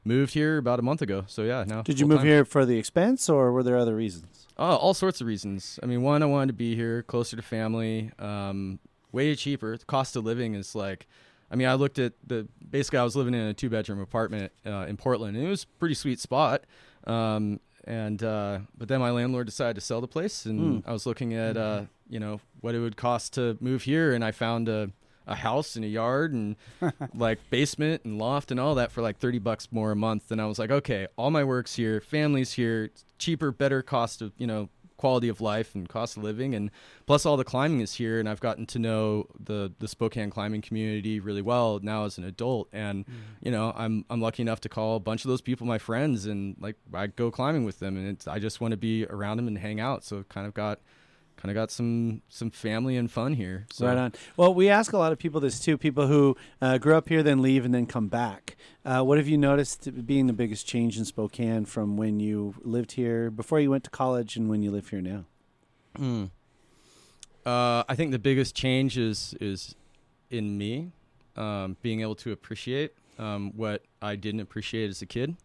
moved here about a month ago. So yeah, now Did you move full-time. here for the expense, or were there other reasons? Oh, all sorts of reasons. I mean, one, I wanted to be here, closer to family, um, way cheaper. The cost of living is like, I mean, I looked at the basically, I was living in a two bedroom apartment uh, in Portland, and it was a pretty sweet spot. Um, and uh, but then my landlord decided to sell the place, and I was looking at uh, you know what it would cost to move here, and I found a a house and a yard and like basement and loft and all that for like 30 bucks more a month. And I was like okay all my work's here family's here cheaper better cost of you know quality of life and cost of living. And plus all the climbing is here and I've gotten to know the the Spokane climbing community really well now as an adult. And mm. you know I'm I'm lucky enough to call a bunch of those people my friends and like I go climbing with them and it's, I just want to be around them and hang out. So kind of got kind of got some some family and fun here so Right on. Well, we ask a lot of people this too. People who uh, grew up here, then leave, and then come back. Uh, what have you noticed being the biggest change in Spokane from when you lived here before you went to college and when you live here now? Uh, I think the biggest change is is in me, um, being able to appreciate um, what I didn't appreciate as a kid.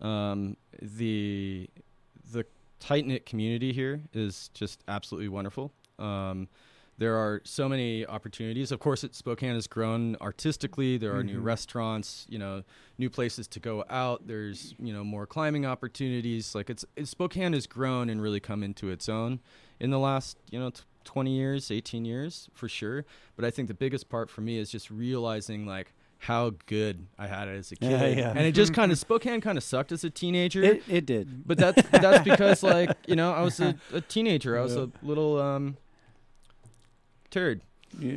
Um, the the tight knit community here is just absolutely wonderful. Um, there are so many opportunities. Of course, it, Spokane has grown artistically. There are new restaurants, you know, new places to go out. There's you know more climbing opportunities. Like it's, it's Spokane has grown and really come into its own in the last you know t- 20 years, 18 years for sure. But I think the biggest part for me is just realizing like how good I had it as a kid, Yeah, yeah. and it just kind of Spokane kind of sucked as a teenager. It, it did. But that's that's because like you know I was a, a teenager. I was a little um turd,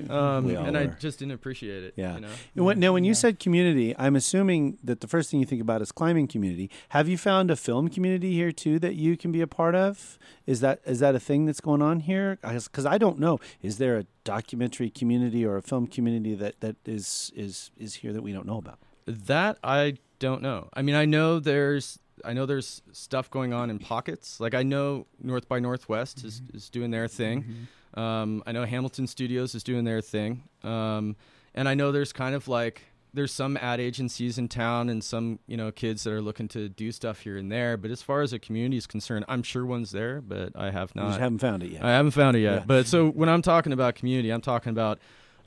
um, We all and I just didn't appreciate it. Yeah. You know? And when- now, when you said community, I'm assuming that the first thing you think about is climbing community. Have you found a film community here too that you can be a part of? Is that is that a thing that's going on here? Because I don't know. Is there a documentary community or a film community that, that is is is here that we don't know about? That I don't know. I mean, I know there's I know there's stuff going on in pockets. Like I know North by Northwest is, is doing their thing. Um, I know Hamilton Studios is doing their thing. Um, and I know there's kind of like there's some ad agencies in town and some you know kids that are looking to do stuff here and there. But as far as a community is concerned, I'm sure one's there, but I have You not. just haven't found it yet. I haven't found it yet. Yeah. But so when I'm talking about community, I'm talking about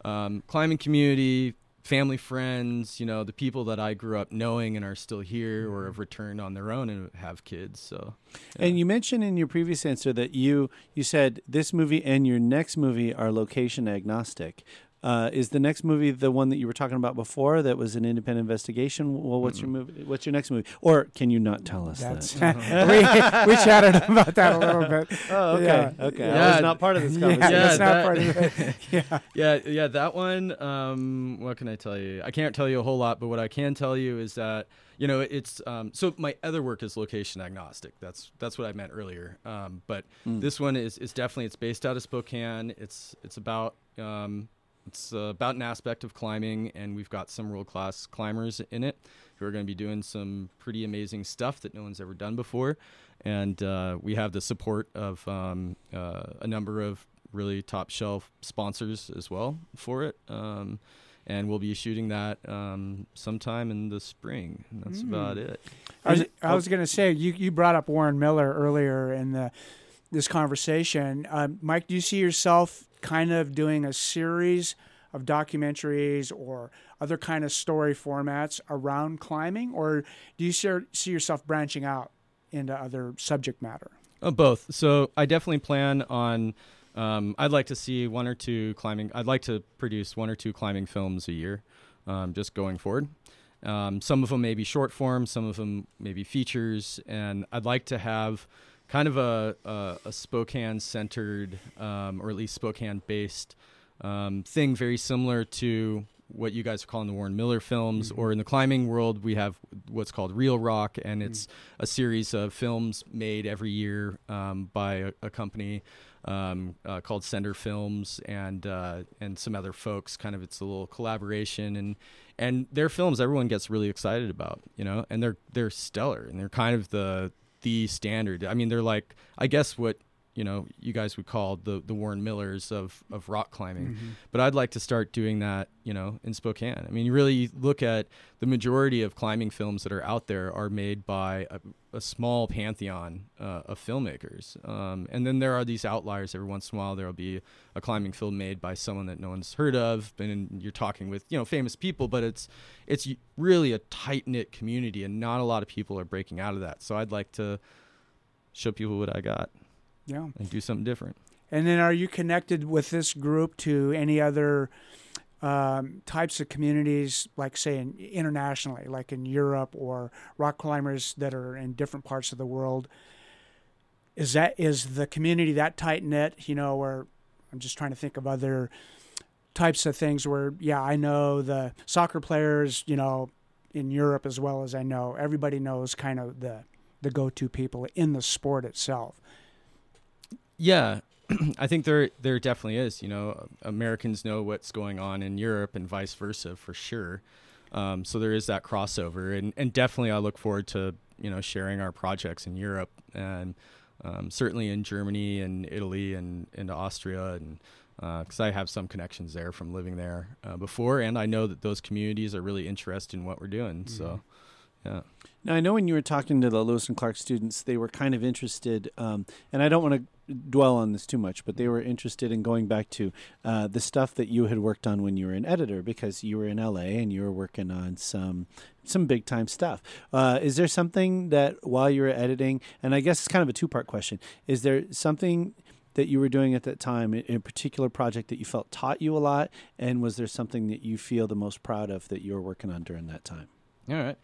um, climbing community, family, friends. You know, the people that I grew up knowing and are still here or mm-hmm. have returned on their own and have kids. So And you mentioned in your previous answer that you you said this movie and your next movie are location agnostic. Uh, is the next movie the one that you were talking about before that was an independent investigation? Well, what's your movie? What's your next movie? Or can you not tell us That's that? we, we chatted about that a little bit. Oh, okay, Yeah. okay. Yeah. I was not part of this Yeah, conversation. that's not that- part of it. Yeah. yeah, yeah, that one. Um, what can I tell you? I can't tell you a whole lot, but what I can tell you is that you know it's um, so my other work is location agnostic. That's that's what I meant earlier. Um, but this one is is definitely it's based out of Spokane. It's it's about um, it's uh, about an aspect of climbing, and we've got some world class climbers in it who are going to be doing some pretty amazing stuff that no one's ever done before. And uh, we have the support of um, uh, a number of really top shelf sponsors as well for it. Um, and we'll be shooting that um, sometime in the spring. And that's about it. I was, I was going to say you, you brought up Warren Miller earlier in the this conversation. Um, Mike, do you see yourself kind of doing a series of documentaries or other kind of story formats around climbing, or do you see, yourself branching out into other subject matter? Uh, both. So I definitely plan on. Um, I'd like to see one or two climbing. I'd like to produce one or two climbing films a year, um, just going forward. Um, some of them may be short form, some of them may be features, and I'd like to have kind of a, a, a Spokane centered, um, or at least Spokane based um, thing, very similar to what you guys are calling the Warren Miller films, or in the climbing world, we have what's called Reel Rock, and it's a series of films made every year um, by a, a company um, uh, called Sender Films and uh, and some other folks. Kind of, it's a little collaboration, and and their films everyone gets really excited about, you know, and they're they're stellar, and they're kind of the the standard. I mean, they're like I guess what you know you guys would call the the Warren Millers of of rock climbing. But I'd like to start doing that, you know, in Spokane. I mean, you really look at the majority of climbing films that are out there are made by a, a small pantheon uh, of filmmakers, um, and then there are these outliers. Every once in a while, there will be a climbing film made by someone that no one's heard of, and you're talking with you know famous people. But it's it's really a tight knit community, and not a lot of people are breaking out of that. So I'd like to show people what I got Yeah. and do something different. And then, are you connected with this group to any other um, types of communities, like say in, internationally, like in Europe or rock climbers that are in different parts of the world? Is that is the community that tight knit? You know, where I'm just trying to think of other types of things where, yeah, I know the soccer players, you know, in Europe as well as I know everybody knows kind of the the go-to people in the sport itself. Yeah, I think there there definitely is. You know, Americans know what's going on in Europe and vice versa for sure. Um, so there is that crossover, and and definitely I look forward to you know sharing our projects in Europe and um, certainly in Germany and Italy and into Austria and. Because I have some connections there from living there uh, before, and I know that those communities are really interested in what we're doing. So, yeah. Now I know when you were talking to the Lewis and Clark students, they were kind of interested, um, and I don't want to dwell on this too much, but they were interested in going back to uh, the stuff that you had worked on when you were an editor, because you were in LA and you were working on some some big time stuff. Uh, is there something that while you were editing, and I guess it's kind of a two part question, is there something that you were doing at that time, in a particular project that you felt taught you a lot, and was there something that you feel the most proud of that you were working on during that time? All right.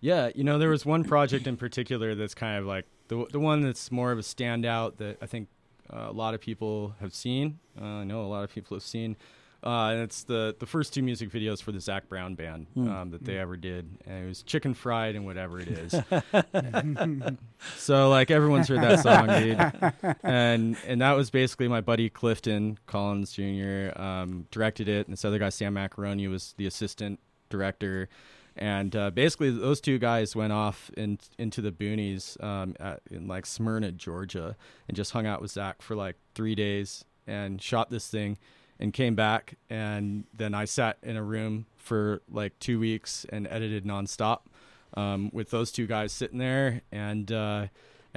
Yeah, you know, there was one project in particular that's kind of like the the one that's more of a standout that I think uh, a lot of people have seen. Uh, I know a lot of people have seen. Uh, and it's the the first two music videos for the Zac Brown band um, that they ever did, and it was Chicken Fried and whatever it is. so like everyone's heard that song, dude. And and that was basically my buddy Clifton Collins Jr. Um, directed it, and this other guy Sam Macaroni was the assistant director. And uh, basically, those two guys went off in, into the boonies um, at, in like Smyrna, Georgia, and just hung out with Zac for like three days and shot this thing. and came back, and then I sat in a room for like two weeks and edited nonstop um, with those two guys sitting there, and uh,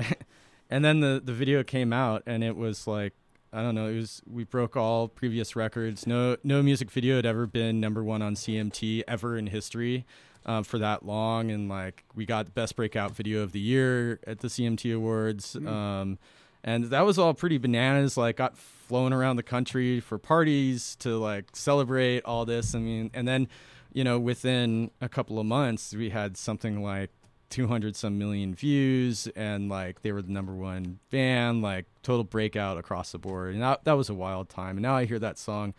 and then the the video came out, and it was like I don't know. It was we broke all previous records. No no music video had ever been number one on CMT ever in history um, for that long, and like we got the best breakout video of the year at the CMT Awards. Um, and that was all pretty bananas. Like got flown around the country for parties to like celebrate all this. I mean, and then you know within a couple of months we had something like 200 some million views and like they were the number one band like total breakout across the board and that, that was a wild time and now i hear that song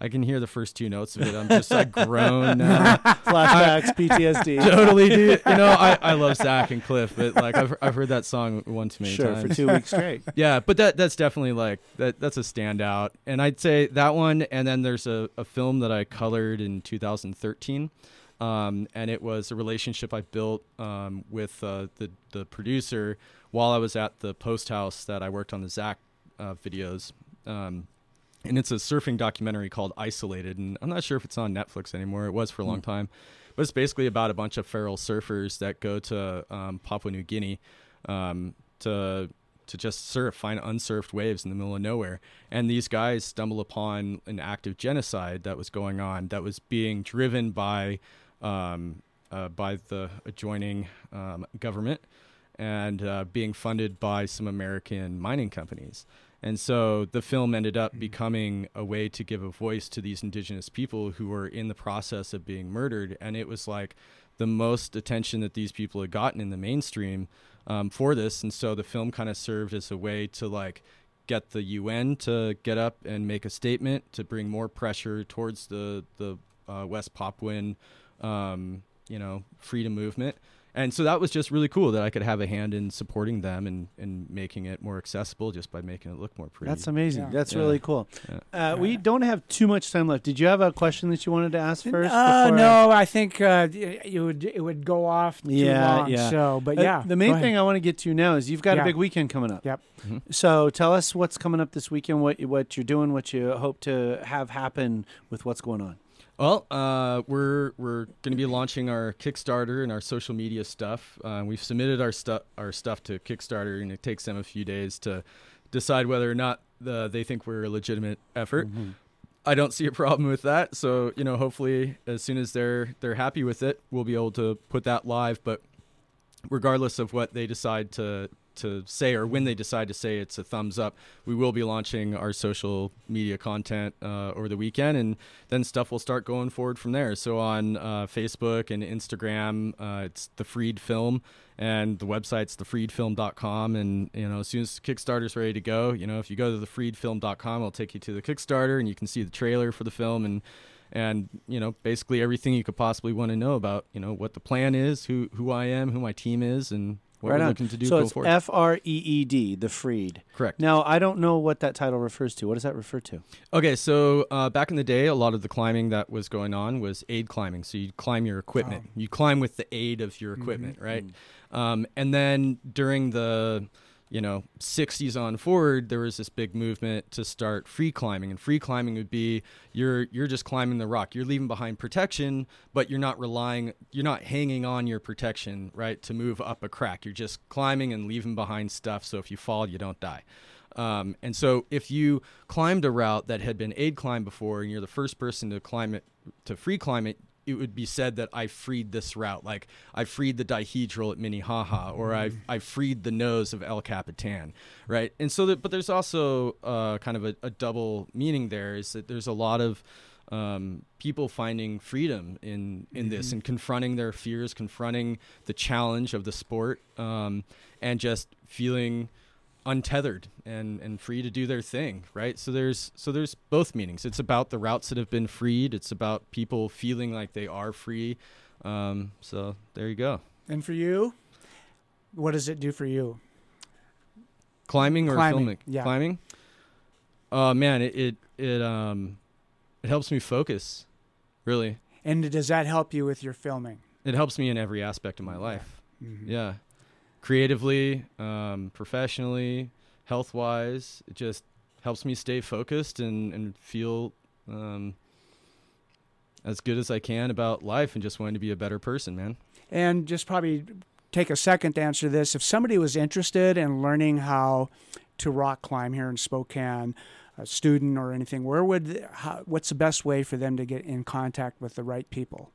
i can hear the first two notes of it i'm just like grown now Flashbacks, PTSD. totally dude you know I, I love zac and cliff but like i've, I've heard that song one too many Sure, times for two weeks straight. yeah, but that that's definitely like that that's a standout. And I'd say that one and then there's a, a film that I colored in 2013. Um, and it was a relationship I built um, with uh, the the producer while I was at the post house that I worked on the Zac uh, videos. Um, and it's a surfing documentary called Isolated, and I'm not sure if it's on Netflix anymore. It was for a long time, but it's basically about a bunch of feral surfers that go to um, Papua New Guinea um, to to just surf, find unsurfed waves in the middle of nowhere. And these guys stumble upon an active genocide that was going on, that was being driven by um, uh, by the adjoining um, government and uh, being funded by some American mining companies. And so the film ended up becoming a way to give a voice to these indigenous people who were in the process of being murdered. And it was like the most attention that these people had gotten in the mainstream um, for this. And so the film kind of served as a way to like get the UN to get up and make a statement to bring more pressure towards the the uh, West Papuan, um, you know, freedom movement. And so that was just really cool that I could have a hand in supporting them and, and making it more accessible just by making it look more pretty. That's amazing. Yeah. That's Yeah. really cool. Uh, we don't have too much time left. Did you have a question that you wanted to ask first? Uh, before I- no, I think uh, it would it would go off too Yeah, long. yeah. So, but Uh, yeah, the main thing I want to get to now is you've got a big weekend coming up. Yep. So tell us what's coming up this weekend. What what you're doing. What you hope to have happen with what's going on. Well, uh, we're we're going to be launching our Kickstarter and our social media stuff. Uh, we've submitted our stuff our stuff to Kickstarter, and it takes them a few days to decide whether or not the, they think we're a legitimate effort. I don't see a problem with that. So you know, hopefully, as soon as they're they're happy with it, we'll be able to put that live. But regardless of what they decide to to say or when they decide to say it's a thumbs up, we will be launching our social media content uh, over the weekend, and then stuff will start going forward from there. So on uh, Facebook and Instagram, uh, it's the Freed Film, and the website's thefreedfilm.com. And you know, as soon as Kickstarter's ready to go, you know, if you go to thefreedfilm.com, it'll take you to the Kickstarter, and you can see the trailer for the film and and you know basically everything you could possibly want to know about you know what the plan is who who i am who my team is and what right we're on. looking to do so it's F R E E D, the Freed. correct Now I don't know what that title refers to. What does that refer to? okay so uh, back in the day a lot of the climbing that was going on was aid climbing so you climb your equipment you climb with the aid of your equipment right um, and then during the you know 60s on forward there was this big movement to start free climbing and free climbing would be you're you're just climbing the rock. You're leaving behind protection but you're not relying you're not hanging on your protection right to move up a crack. You're just climbing and leaving behind stuff so if you fall you don't die. Um, and so if you climbed a route that had been aid climbed before and you're the first person to climb it to free climb it it would be said that I freed this route, like I freed the dihedral at Minnehaha, or I I freed the nose of El Capitan, right? And so, that, but there's also uh, kind of a, a double meaning there. Is that there's a lot of um, people finding freedom in in this and confronting their fears, confronting the challenge of the sport, um, and just feeling untethered and and free to do their thing right? So there's so there's both meanings. It's about the routes that have been freed. It's about people feeling like they are free. Um, so there you go. And for you, what does it do for you? climbing or Climbing, filming? yeah. climbing? Oh man it, it it um it helps me focus really. And does that help you with your filming? it helps me in every aspect of my life. Mhm. yeah creatively um, professionally health wise it just helps me stay focused and, and feel um, as good as I can about life and just wanting to be a better person, man. And just probably take a second to answer this. If somebody was interested in learning how to rock climb here in Spokane, a student or anything, where would how, what's the best way for them to get in contact with the right people?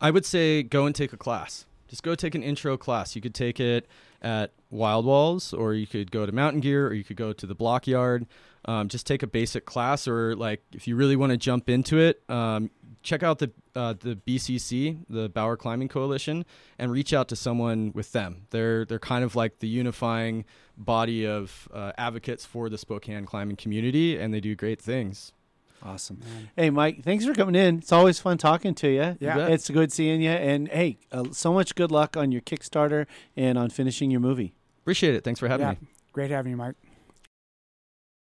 I would say go and take a class. Just go take an intro class. You could take it at Wild Walls, or you could go to Mountain Gear, or you could go to the Bloc Yard. Um, just take a basic class, or like if you really want to jump into it, um, check out the uh, the BCC, the Bower Climbing Coalition, and reach out to someone with them. They're they're kind of like the unifying body of uh, advocates for the Spokane climbing community, and they do great things. Awesome. Hey, Mike, thanks for coming in. It's always fun talking to you. Yeah. bet. It's good seeing you. And hey, uh, so much good luck on your Kickstarter and on finishing your movie. Appreciate it. Thanks for having yeah, me. great having you, Mike.